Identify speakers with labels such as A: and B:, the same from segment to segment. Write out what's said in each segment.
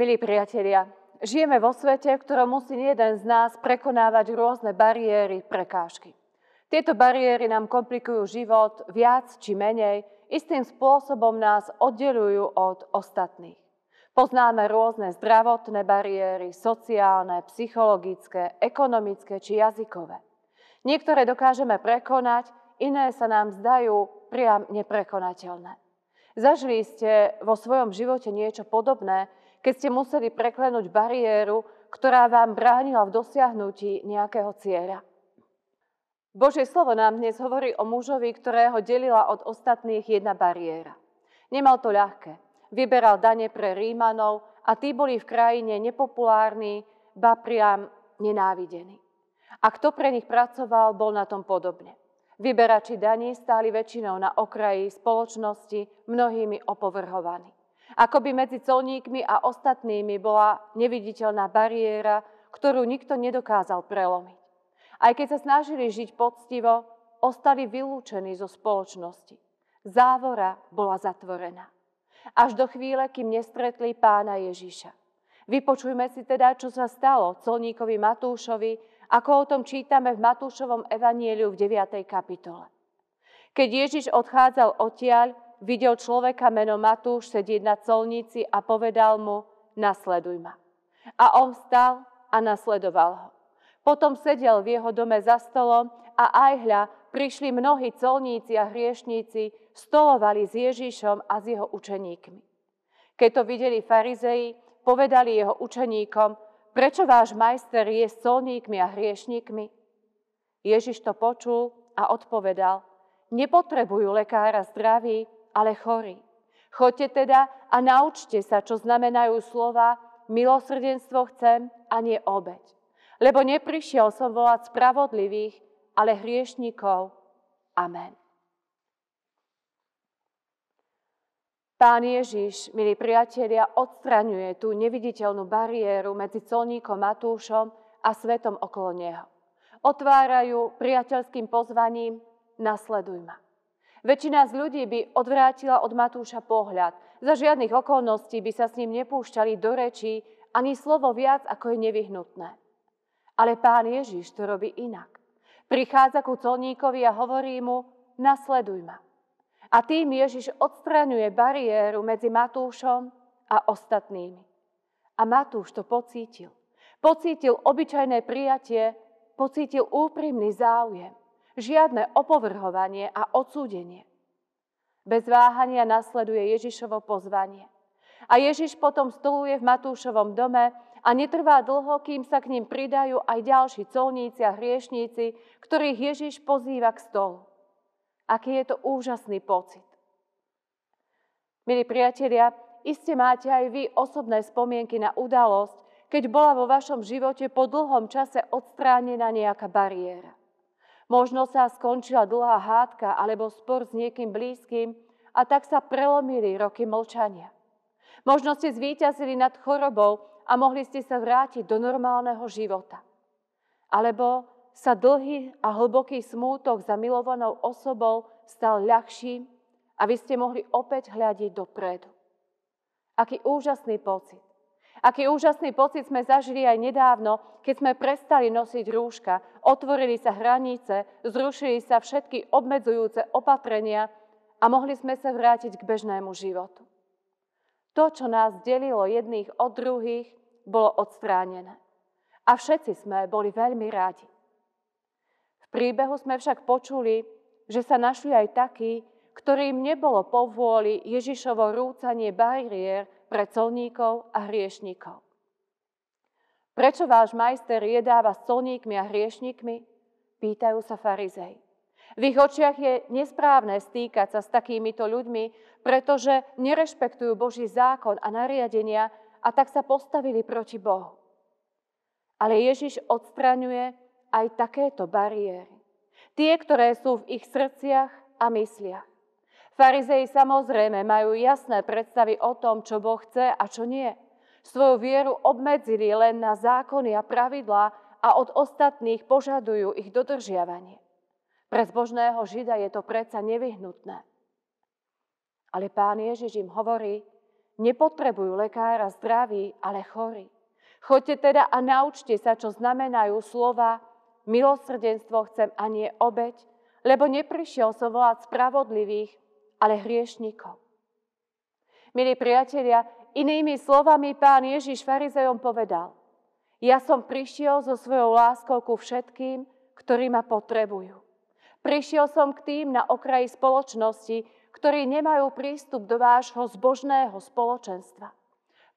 A: Milí priatelia, žijeme vo svete, v ktorom musí jeden z nás prekonávať rôzne bariéry, prekážky. Tieto bariéry nám komplikujú život viac či menej, istým spôsobom nás oddelujú od ostatných. Poznáme rôzne zdravotné bariéry, sociálne, psychologické, ekonomické či jazykové. Niektoré dokážeme prekonať, iné sa nám zdajú priam neprekonateľné. Zažili ste vo svojom živote niečo podobné, keď ste museli preklenúť bariéru, ktorá vám bránila v dosiahnutí nejakého cieľa. Božie slovo nám dnes hovorí o mužovi, ktorého delila od ostatných jedna bariéra. Nemal to ľahké. Vyberal dane pre Rímanov a tí boli v krajine nepopulárni, ba priam nenávidení. A kto pre nich pracoval, bol na tom podobne. Vyberači daní stáli väčšinou na okraji spoločnosti, mnohými opovrhovaní. Ako by medzi colníkmi a ostatnými bola neviditeľná bariéra, ktorú nikto nedokázal prelomiť. Aj keď sa snažili žiť poctivo, ostali vylúčení zo spoločnosti. Závora bola zatvorená. Až do chvíle, kým nestretli pána Ježiša. Vypočujme si teda, čo sa stalo colníkovi Matúšovi, ako o tom čítame v Matúšovom evanieliu v 9. kapitole. Keď Ježiš odchádzal odtiaľ, videl človeka meno Matúš sedieť na colnici a povedal mu, nasleduj ma. A on vstal a nasledoval ho. Potom sedel v jeho dome za stolom a aj hľa prišli mnohí colníci a hriešníci, stolovali s Ježišom a s jeho učeníkmi. Keď to videli farizei, povedali jeho učeníkom, prečo váš majster je s colníkmi a hriešníkmi? Ježiš to počul a odpovedal, nepotrebujú lekára zdraví, ale chorí. Choďte teda a naučte sa, čo znamenajú slova milosrdenstvo chcem a nie obeď. Lebo neprišiel som volať spravodlivých, ale hriešnikov. Amen. Pán Ježiš, milí priatelia, odstraňuje tú neviditeľnú bariéru medzi colníkom Matúšom a svetom okolo neho. Otvárajú priateľským pozvaním Nasleduj ma. Väčšina z ľudí by odvrátila od Matúša pohľad. Za žiadnych okolností by sa s ním nepúšťali do rečí ani slovo viac, ako je nevyhnutné. Ale pán Ježiš to robí inak. Prichádza ku colníkovi a hovorí mu, nasleduj ma. A tým Ježiš odstraňuje bariéru medzi Matúšom a ostatnými. A Matúš to pocítil. Pocítil obyčajné prijatie, pocítil úprimný záujem žiadne opovrhovanie a odsúdenie. Bez váhania nasleduje Ježišovo pozvanie. A Ježiš potom stoluje v Matúšovom dome a netrvá dlho, kým sa k ním pridajú aj ďalší colníci a hriešníci, ktorých Ježiš pozýva k stolu. Aký je to úžasný pocit. Milí priatelia, iste máte aj vy osobné spomienky na udalosť, keď bola vo vašom živote po dlhom čase odstránená nejaká bariéra. Možno sa skončila dlhá hádka alebo spor s niekým blízkym a tak sa prelomili roky mlčania. Možno ste zvíťazili nad chorobou a mohli ste sa vrátiť do normálneho života. Alebo sa dlhý a hlboký smútok za milovanou osobou stal ľahším a vy ste mohli opäť hľadiť dopredu. Aký úžasný pocit. Aký úžasný pocit sme zažili aj nedávno, keď sme prestali nosiť rúška, otvorili sa hranice, zrušili sa všetky obmedzujúce opatrenia a mohli sme sa vrátiť k bežnému životu. To, čo nás delilo jedných od druhých, bolo odstránené. A všetci sme boli veľmi rádi. V príbehu sme však počuli, že sa našli aj takí, ktorým nebolo povôli Ježišovo rúcanie bariér pre colníkov a hriešníkov. Prečo váš majster jedáva s colníkmi a hriešníkmi? Pýtajú sa farizej. V ich očiach je nesprávne stýkať sa s takýmito ľuďmi, pretože nerešpektujú Boží zákon a nariadenia a tak sa postavili proti Bohu. Ale Ježiš odstraňuje aj takéto bariéry. Tie, ktoré sú v ich srdciach a mysliach. Farizei samozrejme majú jasné predstavy o tom, čo Boh chce a čo nie. Svoju vieru obmedzili len na zákony a pravidlá a od ostatných požadujú ich dodržiavanie. Pre zbožného Žida je to predsa nevyhnutné. Ale pán Ježiš im hovorí, Nepotrebujú lekára zdraví, ale chorí. Choďte teda a naučte sa, čo znamenajú slova milosrdenstvo chcem a nie obeď, lebo neprišiel som volať spravodlivých, ale hriešnikov. Milí priatelia, inými slovami pán Ježiš farizejom povedal, ja som prišiel so svojou láskou ku všetkým, ktorí ma potrebujú. Prišiel som k tým na okraji spoločnosti, ktorí nemajú prístup do vášho zbožného spoločenstva.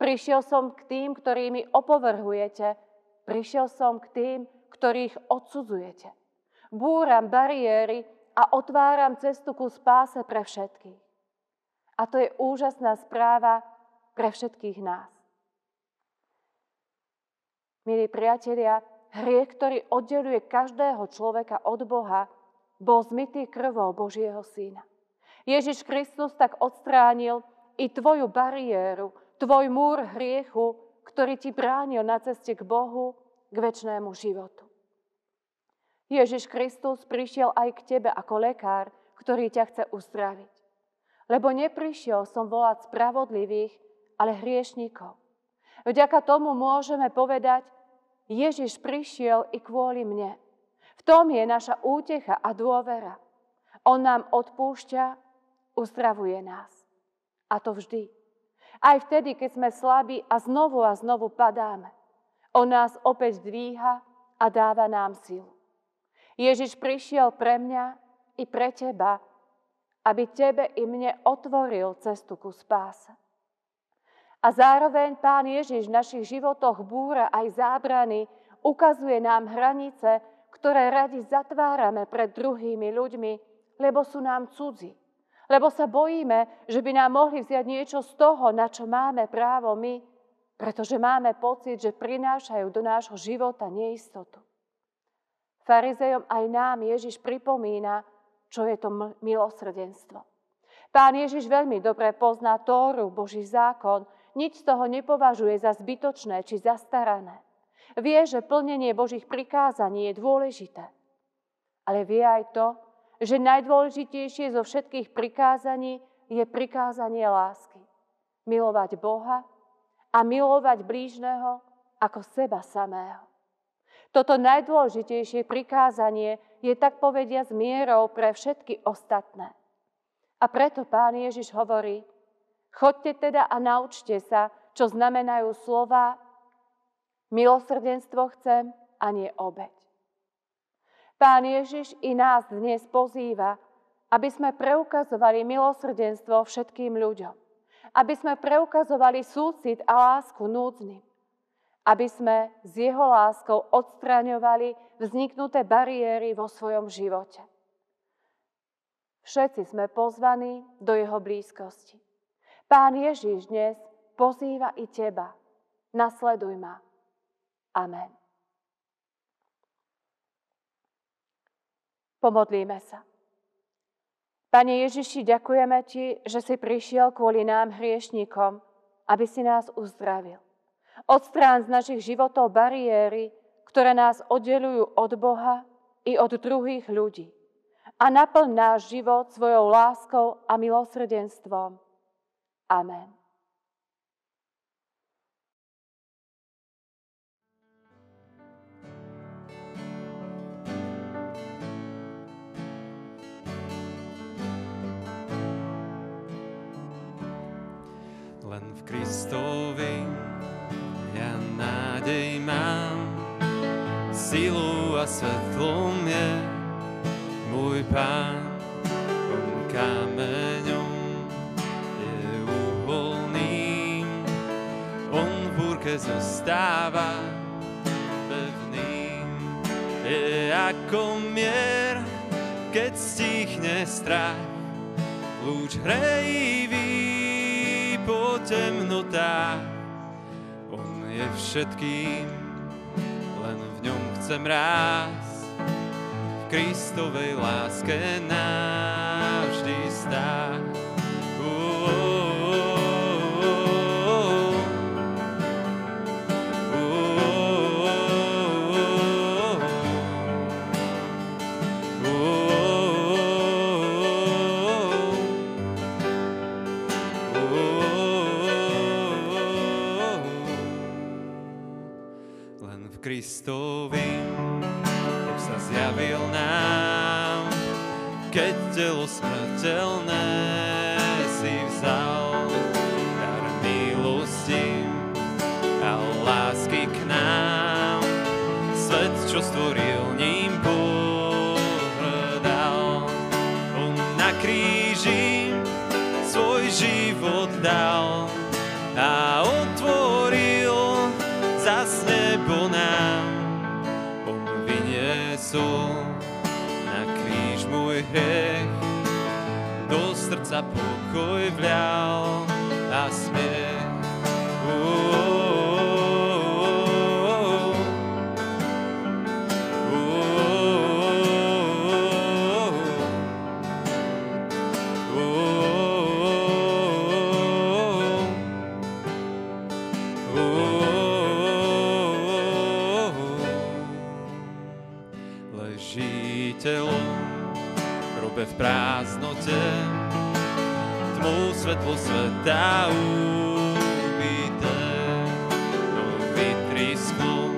A: Prišiel som k tým, ktorými opovrhujete. Prišiel som k tým, ktorých odsudzujete. Búram bariéry a otváram cestu ku spáse pre všetkých. A to je úžasná správa pre všetkých nás. Milí priatelia, hriech, ktorý oddeluje každého človeka od Boha, bol zmytý krvou Božieho Syna. Ježiš Kristus tak odstránil i tvoju bariéru, tvoj múr hriechu, ktorý ti bránil na ceste k Bohu, k väčšnému životu. Ježiš Kristus prišiel aj k tebe ako lekár, ktorý ťa chce uzdraviť. Lebo neprišiel som volať spravodlivých, ale hriešníkov. Vďaka tomu môžeme povedať, Ježiš prišiel i kvôli mne. V tom je naša útecha a dôvera. On nám odpúšťa, uzdravuje nás. A to vždy. Aj vtedy, keď sme slabí a znovu a znovu padáme. On nás opäť dvíha a dáva nám silu. Ježiš prišiel pre mňa i pre teba, aby tebe i mne otvoril cestu ku spáse. A zároveň Pán Ježiš v našich životoch búra aj zábrany, ukazuje nám hranice, ktoré radi zatvárame pred druhými ľuďmi, lebo sú nám cudzí. Lebo sa bojíme, že by nám mohli vziať niečo z toho, na čo máme právo my, pretože máme pocit, že prinášajú do nášho života neistotu. Farizejom aj nám Ježiš pripomína, čo je to milosrdenstvo. Pán Ježiš veľmi dobre pozná Tóru, Boží zákon, nič z toho nepovažuje za zbytočné či zastarané. Vie, že plnenie Božích prikázaní je dôležité. Ale vie aj to, že najdôležitejšie zo všetkých prikázaní je prikázanie lásky. Milovať Boha a milovať blížneho ako seba samého. Toto najdôležitejšie prikázanie je tak povedia s mierou pre všetky ostatné. A preto pán Ježiš hovorí, chodte teda a naučte sa, čo znamenajú slova milosrdenstvo chcem a nie obeď. Pán Ježiš i nás dnes pozýva, aby sme preukazovali milosrdenstvo všetkým ľuďom. Aby sme preukazovali súcit a lásku núdznym aby sme s jeho láskou odstraňovali vzniknuté bariéry vo svojom živote. Všetci sme pozvaní do jeho blízkosti. Pán Ježiš dnes pozýva i teba. Nasleduj ma. Amen. Pomodlíme sa. Pane Ježiši, ďakujeme Ti, že si prišiel kvôli nám hriešnikom, aby si nás uzdravil. Odstrán z našich životov bariéry, ktoré nás oddelujú od Boha i od druhých ľudí. A naplň náš život svojou láskou a milosrdenstvom. Amen.
B: Len v Kristovi nádej mám, silu a svetlom je môj pán. On kameňom je uholným, on v búrke zostáva pevným. Je ako mier, keď stichne strach, lúč hrejivý po temnotách je všetkým, len v ňom chcem rásť. V Kristovej láske navždy stáť. Keď telo smrteľné si vzal, dar milosti a lásky k nám, svet, čo stvoril ním pohrdal. On na kríži svoj život dal a otvoril zas nebo nám. On vyniesol kríž môj hriech, do srdca pokoj vľal a smiech. V prázdnote, tmou svetlo sveta ubité. No vytrisklo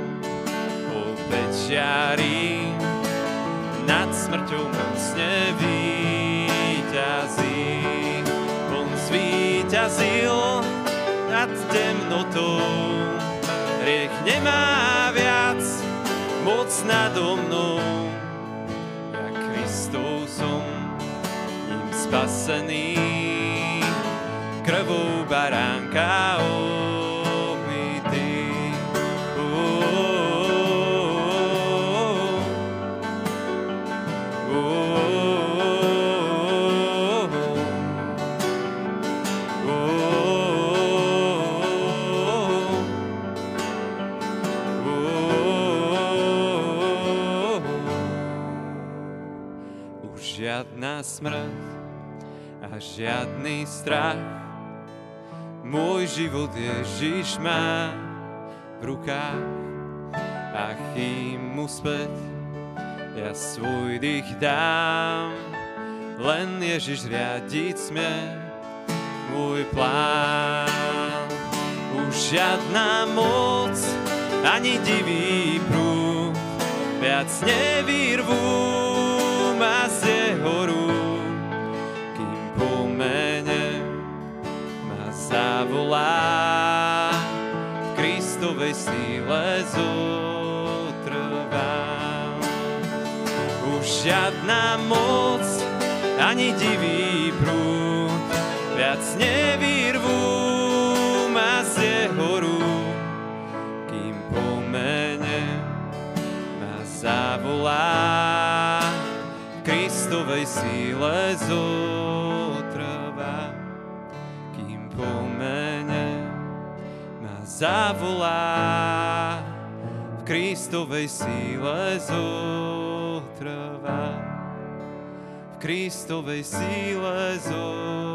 B: opäť žiari, nad smrťou mocne víťazí. On zvíťazil nad temnotou, hriech nemá viac moc nado mnou. Spasený, krvou baránka obmytý. Žiadna smrť žiadny strach. Môj život Ježiš má v rukách a chým mu späť ja svoj dých dám. Len Ježiš riadiť smie môj plán. Už žiadna moc ani divý prúd viac nevyrvú ma z ma zavolá. V Kristovej síle zotrvám. Už žiadna moc ani divý prúd viac nevyrvú ma z jeho rúk, kým po mene ma zavolá. V Kristovej síle zotrvá, ma zavolá. V Kristovej síle zotrvá, v Kristovej síle zotrvá.